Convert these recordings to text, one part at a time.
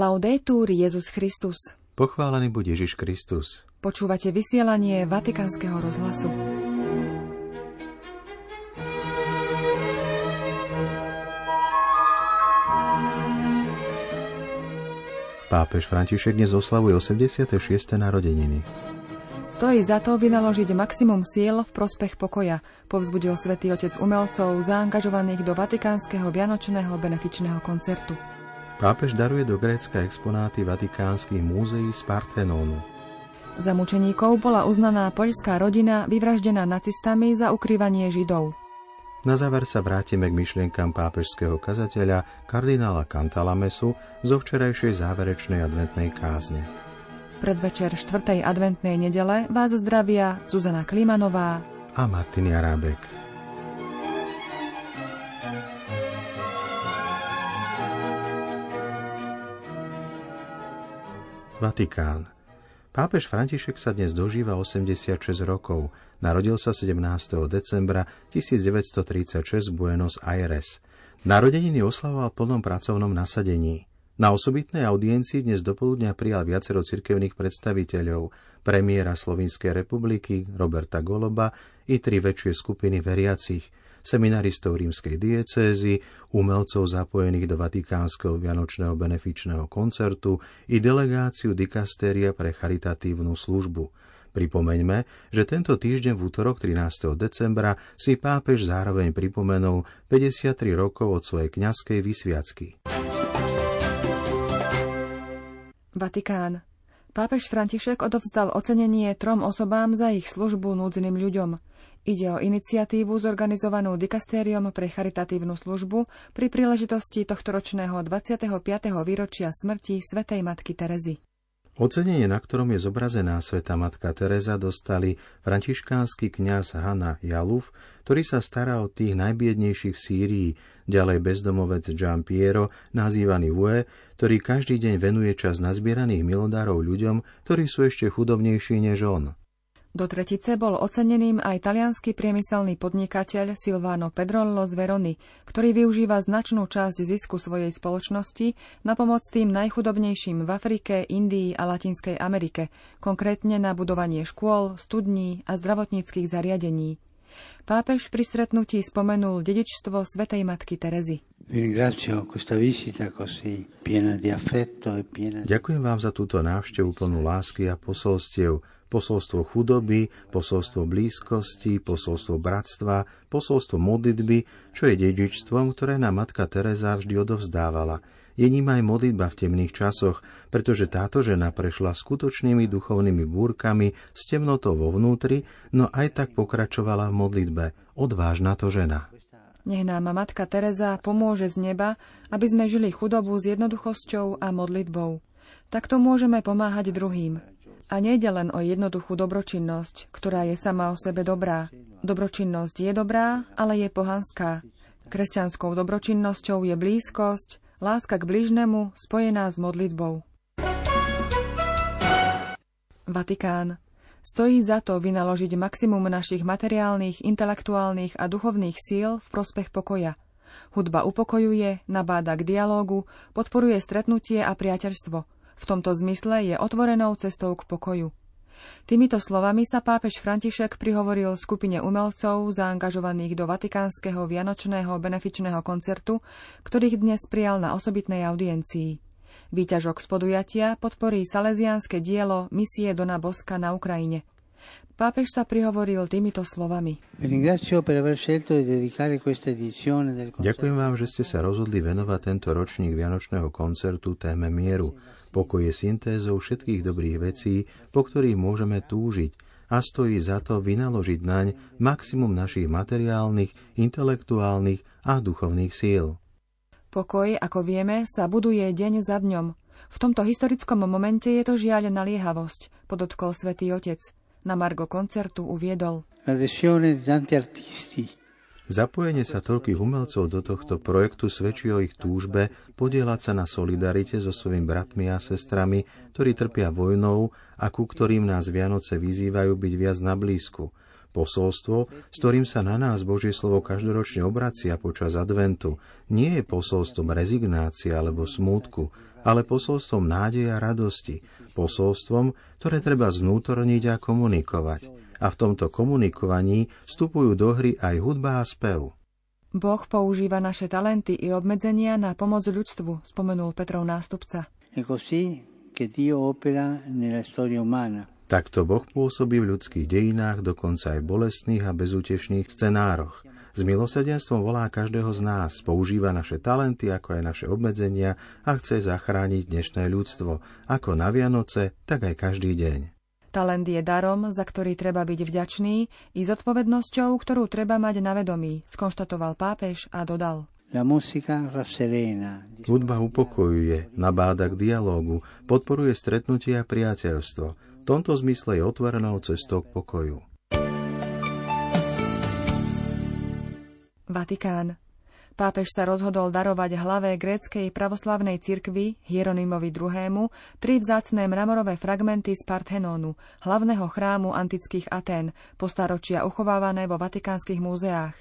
Laudetur Jezus Christus. Pochválený buď Ježiš Kristus. Počúvate vysielanie Vatikánskeho rozhlasu. Pápež František dnes oslavuje 86. narodeniny. Stojí za to vynaložiť maximum síl v prospech pokoja, povzbudil svätý Otec umelcov zaangažovaných do Vatikánskeho vianočného benefičného koncertu. Pápež daruje do Grécka exponáty vatikánskych múzeí z Partenónu. Za mučeníkov bola uznaná poľská rodina vyvraždená nacistami za ukrývanie Židov. Na záver sa vrátime k myšlienkam pápežského kazateľa kardinála Cantalamesu zo včerajšej záverečnej adventnej kázne. V predvečer 4. adventnej nedele vás zdravia Zuzana Klimanová a Martin Jarábek. Vatikán. Pápež František sa dnes dožíva 86 rokov. Narodil sa 17. decembra 1936 v Buenos Aires. Narodeniny oslavoval plnom pracovnom nasadení. Na osobitnej audiencii dnes dopoludňa prijal viacero cirkevných predstaviteľov, premiéra Slovenskej republiky Roberta Goloba i tri väčšie skupiny veriacich – seminaristov rímskej diecézy, umelcov zapojených do Vatikánskeho vianočného benefičného koncertu i delegáciu dikastéria pre charitatívnu službu. Pripomeňme, že tento týždeň v útorok 13. decembra si pápež zároveň pripomenul 53 rokov od svojej kňazskej vysviacky. Vatikán. Pápež František odovzdal ocenenie trom osobám za ich službu núdzeným ľuďom. Ide o iniciatívu zorganizovanú dikastériom pre charitatívnu službu pri príležitosti tohtoročného 25. výročia smrti svätej matky Terezy. Ocenenie, na ktorom je zobrazená sveta matka Teresa, dostali františkánsky kňaz Hanna Jaluf, ktorý sa stará o tých najbiednejších v Sýrii, ďalej bezdomovec Jean Piero, nazývaný Vue, ktorý každý deň venuje čas nazbieraných milodárov ľuďom, ktorí sú ešte chudobnejší než on. Do tretice bol oceneným aj talianský priemyselný podnikateľ Silvano Pedrollo z Verony, ktorý využíva značnú časť zisku svojej spoločnosti na pomoc tým najchudobnejším v Afrike, Indii a Latinskej Amerike, konkrétne na budovanie škôl, studní a zdravotníckých zariadení. Pápež pri stretnutí spomenul dedičstvo svätej matky Terezy. E Ďakujem vám za túto návštevu plnú lásky a posolstiev, posolstvo chudoby, posolstvo blízkosti, posolstvo bratstva, posolstvo modlitby, čo je dedičstvom, ktoré nám matka Teresa vždy odovzdávala. Je ním aj modlitba v temných časoch, pretože táto žena prešla skutočnými duchovnými búrkami s temnotou vo vnútri, no aj tak pokračovala v modlitbe. Odvážna to žena. Nech nám Matka Teresa pomôže z neba, aby sme žili chudobu s jednoduchosťou a modlitbou. Takto môžeme pomáhať druhým. A nejde len o jednoduchú dobročinnosť, ktorá je sama o sebe dobrá. Dobročinnosť je dobrá, ale je pohanská. Kresťanskou dobročinnosťou je blízkosť, láska k blížnemu spojená s modlitbou. Vatikán. Stojí za to vynaložiť maximum našich materiálnych, intelektuálnych a duchovných síl v prospech pokoja. Hudba upokojuje, nabáda k dialógu, podporuje stretnutie a priateľstvo – v tomto zmysle je otvorenou cestou k pokoju. Týmito slovami sa pápež František prihovoril skupine umelcov zaangažovaných do Vatikánskeho vianočného benefičného koncertu, ktorých dnes prijal na osobitnej audiencii. Výťažok z podujatia podporí salesiánske dielo Misie Dona Boska na Ukrajine. Pápež sa prihovoril týmito slovami. Ďakujem vám, že ste sa rozhodli venovať tento ročník Vianočného koncertu téme mieru. Pokoj je syntézou všetkých dobrých vecí, po ktorých môžeme túžiť a stojí za to vynaložiť naň maximum našich materiálnych, intelektuálnych a duchovných síl. Pokoj, ako vieme, sa buduje deň za dňom. V tomto historickom momente je to žiaľ naliehavosť, podotkol svätý Otec. Na Margo koncertu uviedol. Zapojenie sa toľkých umelcov do tohto projektu svedčí o ich túžbe podielať sa na solidarite so svojimi bratmi a sestrami, ktorí trpia vojnou a ku ktorým nás Vianoce vyzývajú byť viac na blízku. Posolstvo, s ktorým sa na nás Božie slovo každoročne obracia počas adventu, nie je posolstvom rezignácie alebo smútku, ale posolstvom nádeja a radosti, posolstvom, ktoré treba znútorniť a komunikovať. A v tomto komunikovaní vstupujú do hry aj hudba a spev. Boh používa naše talenty i obmedzenia na pomoc ľudstvu, spomenul Petrov nástupca. Takto Boh pôsobí v ľudských dejinách, dokonca aj bolestných a bezútešných scenároch. S milosrdenstvom volá každého z nás, používa naše talenty, ako aj naše obmedzenia a chce zachrániť dnešné ľudstvo, ako na Vianoce, tak aj každý deň. Talent je darom, za ktorý treba byť vďačný i zodpovednosťou, ktorú treba mať na vedomí, skonštatoval pápež a dodal. Hudba upokojuje, nabáda k dialógu, podporuje stretnutie a priateľstvo. V tomto zmysle je otvorenou cestou k pokoju. Vatikán. Pápež sa rozhodol darovať hlave gréckej pravoslavnej cirkvi Hieronymovi II. tri vzácné mramorové fragmenty z Parthenónu, hlavného chrámu antických Atén, postaročia uchovávané vo vatikánskych múzeách.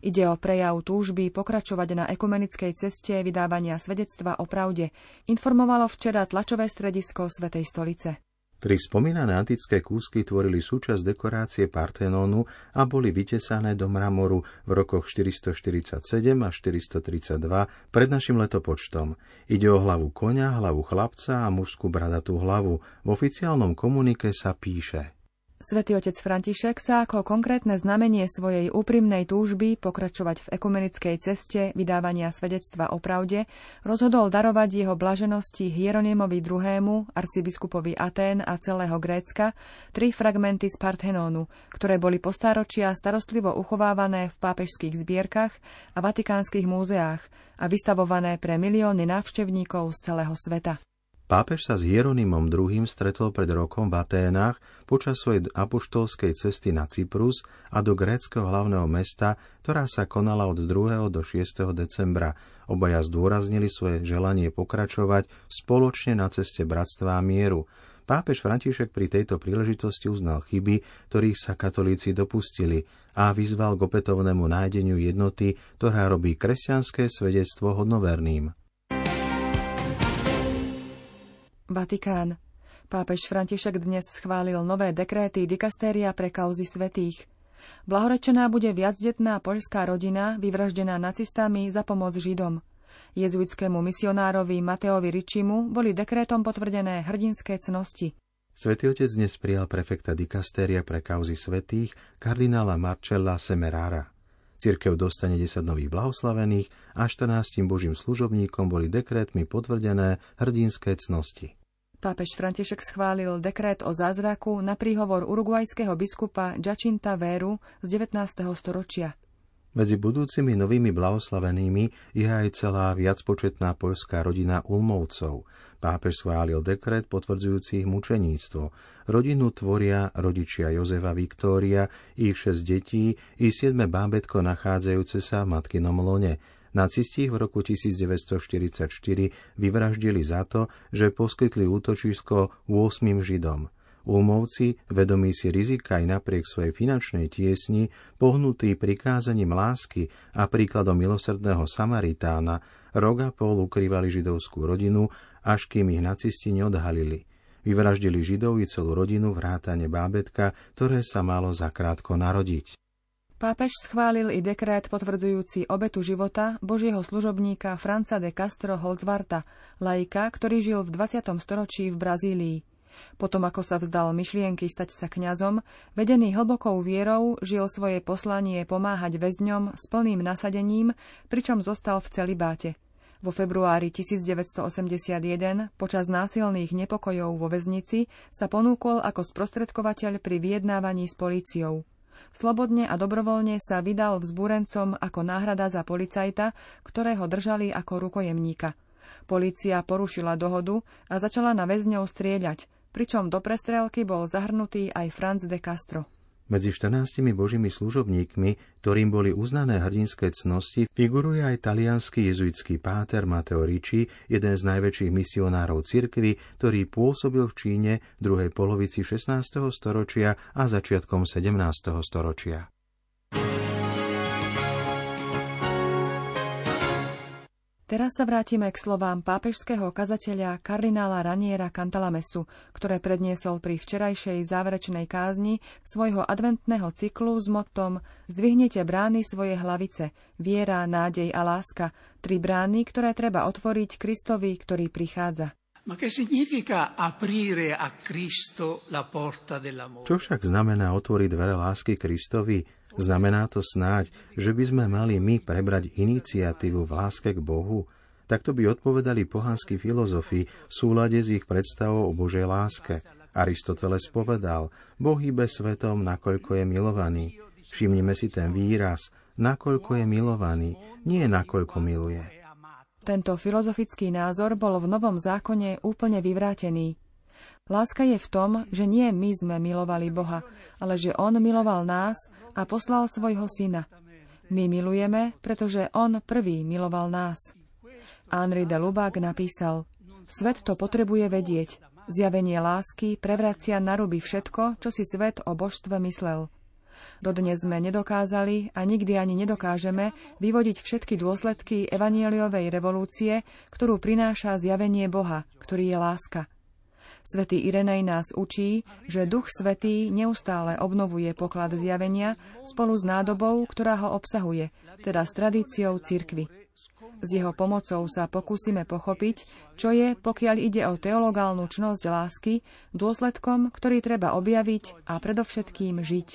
Ide o prejav túžby pokračovať na ekumenickej ceste vydávania svedectva o pravde, informovalo včera tlačové stredisko Svetej stolice. Tri spomínané antické kúsky tvorili súčasť dekorácie Partenónu a boli vytesané do mramoru v rokoch 447 a 432 pred našim letopočtom. Ide o hlavu konia, hlavu chlapca a mužskú bradatú hlavu. V oficiálnom komunike sa píše – Svetý otec František sa ako konkrétne znamenie svojej úprimnej túžby pokračovať v ekumenickej ceste vydávania svedectva o pravde rozhodol darovať jeho blaženosti Hieronymovi II., arcibiskupovi Atén a celého Grécka, tri fragmenty z Parthenónu, ktoré boli postáročia starostlivo uchovávané v pápežských zbierkach a vatikánskych múzeách a vystavované pre milióny návštevníkov z celého sveta. Pápež sa s Hieronymom II. stretol pred rokom v Aténach počas svojej apoštolskej cesty na Cyprus a do gréckého hlavného mesta, ktorá sa konala od 2. do 6. decembra. Obaja zdôraznili svoje želanie pokračovať spoločne na ceste bratstva a mieru. Pápež František pri tejto príležitosti uznal chyby, ktorých sa katolíci dopustili a vyzval k opätovnému nájdeniu jednoty, ktorá robí kresťanské svedectvo hodnoverným. Vatikán. Pápež František dnes schválil nové dekréty dikastéria pre kauzy svetých. Blahorečená bude viacdetná poľská rodina, vyvraždená nacistami za pomoc Židom. Jezuitskému misionárovi Mateovi Ričimu boli dekrétom potvrdené hrdinské cnosti. Svetý otec dnes prijal prefekta dikastéria pre kauzy svetých kardinála Marcella Semerára. Cirkev dostane 10 nových blahoslavených a 14 božím služobníkom boli dekrétmi potvrdené hrdinské cnosti. Pápež František schválil dekrét o zázraku na príhovor uruguajského biskupa Jacinta Véru z 19. storočia. Medzi budúcimi novými blahoslavenými je aj celá viacpočetná poľská rodina Ulmovcov. Pápež schválil dekret potvrdzujúci ich mučeníctvo. Rodinu tvoria rodičia Jozefa Viktória, ich šesť detí i siedme bábetko nachádzajúce sa v matkinom lone. Nacisti v roku 1944 vyvraždili za to, že poskytli útočisko 8 Židom. Ulmovci, vedomí si rizika aj napriek svojej finančnej tiesni, pohnutí prikázaním lásky a príkladom milosrdného Samaritána, rok a pol ukrývali židovskú rodinu, až kým ich nacisti neodhalili. Vyvraždili Židov i celú rodinu vrátane bábetka, ktoré sa malo zakrátko narodiť. Pápež schválil i dekrét potvrdzujúci obetu života božieho služobníka Franca de Castro Holzvarta, laika, ktorý žil v 20. storočí v Brazílii. Potom ako sa vzdal myšlienky stať sa kňazom, vedený hlbokou vierou, žil svoje poslanie pomáhať väzňom s plným nasadením, pričom zostal v celibáte. Vo februári 1981 počas násilných nepokojov vo väznici sa ponúkol ako sprostredkovateľ pri vyjednávaní s políciou. Slobodne a dobrovoľne sa vydal vzbúrencom ako náhrada za policajta, ktorého držali ako rukojemníka. Polícia porušila dohodu a začala na väzňov strieľať, pričom do prestrelky bol zahrnutý aj Franz de Castro. Medzi 14 božími služobníkmi, ktorým boli uznané hrdinské cnosti, figuruje aj talianský jezuitský páter Matteo Ricci, jeden z najväčších misionárov cirkvy, ktorý pôsobil v Číne v druhej polovici 16. storočia a začiatkom 17. storočia. Teraz sa vrátime k slovám pápežského kazateľa kardinála Raniera Cantalamesu, ktoré predniesol pri včerajšej záverečnej kázni svojho adventného cyklu s motom Zdvihnete brány svoje hlavice, viera, nádej a láska, tri brány, ktoré treba otvoriť Kristovi, ktorý prichádza. Čo však znamená otvoriť dvere lásky Kristovi? Znamená to snáď, že by sme mali my prebrať iniciatívu v láske k Bohu? Takto by odpovedali pohanskí filozofi v súlade s ich predstavou o Božej láske. Aristoteles povedal, Boh hýbe svetom, nakoľko je milovaný. Všimnime si ten výraz, nakoľko je milovaný, nie nakoľko miluje. Tento filozofický názor bol v Novom zákone úplne vyvrátený. Láska je v tom, že nie my sme milovali Boha, ale že On miloval nás a poslal svojho syna. My milujeme, pretože On prvý miloval nás. Henri de Lubac napísal, Svet to potrebuje vedieť. Zjavenie lásky prevracia na ruby všetko, čo si svet o božstve myslel. Dodnes sme nedokázali a nikdy ani nedokážeme vyvodiť všetky dôsledky evanieliovej revolúcie, ktorú prináša zjavenie Boha, ktorý je láska. Svetý Irenej nás učí, že Duch Svetý neustále obnovuje poklad zjavenia spolu s nádobou, ktorá ho obsahuje, teda s tradíciou cirkvy. S jeho pomocou sa pokúsime pochopiť, čo je, pokiaľ ide o teologálnu čnosť lásky, dôsledkom, ktorý treba objaviť a predovšetkým žiť.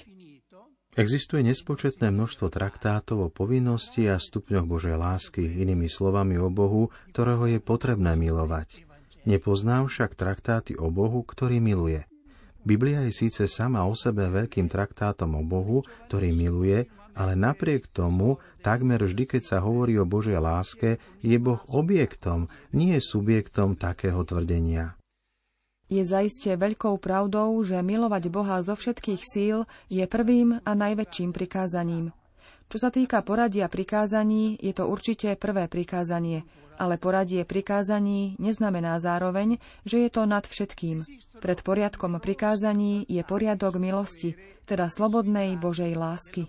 Existuje nespočetné množstvo traktátov o povinnosti a stupňoch Božej lásky, inými slovami o Bohu, ktorého je potrebné milovať. Nepoznám však traktáty o Bohu, ktorý miluje. Biblia je síce sama o sebe veľkým traktátom o Bohu, ktorý miluje, ale napriek tomu, takmer vždy, keď sa hovorí o Božej láske, je Boh objektom, nie subjektom takého tvrdenia. Je zaiste veľkou pravdou, že milovať Boha zo všetkých síl je prvým a najväčším prikázaním. Čo sa týka poradia prikázaní, je to určite prvé prikázanie, ale poradie prikázaní neznamená zároveň, že je to nad všetkým. Pred poriadkom prikázaní je poriadok milosti, teda slobodnej Božej lásky.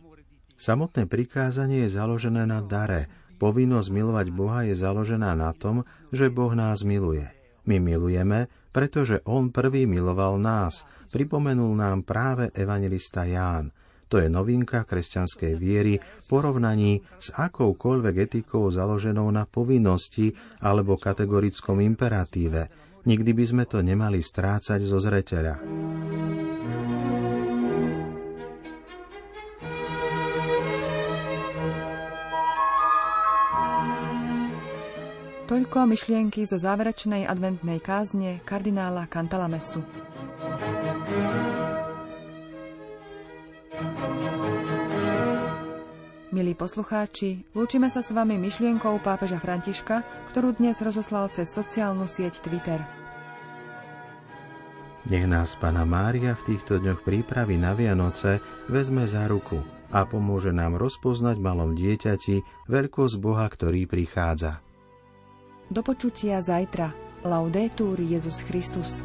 Samotné prikázanie je založené na dare. Povinnosť milovať Boha je založená na tom, že Boh nás miluje. My milujeme, pretože On prvý miloval nás. Pripomenul nám práve evangelista Ján – to je novinka kresťanskej viery v porovnaní s akoukoľvek etikou založenou na povinnosti alebo kategorickom imperatíve. Nikdy by sme to nemali strácať zo zreteľa. Toľko myšlienky zo záverečnej adventnej kázne kardinála Cantalamesu. Milí poslucháči, lúčime sa s vami myšlienkou pápeža Františka, ktorú dnes rozoslal cez sociálnu sieť Twitter. Nech nás Pana Mária v týchto dňoch prípravy na Vianoce vezme za ruku a pomôže nám rozpoznať malom dieťati veľkosť Boha, ktorý prichádza. Do počutia zajtra. Laudetur Jezus Christus.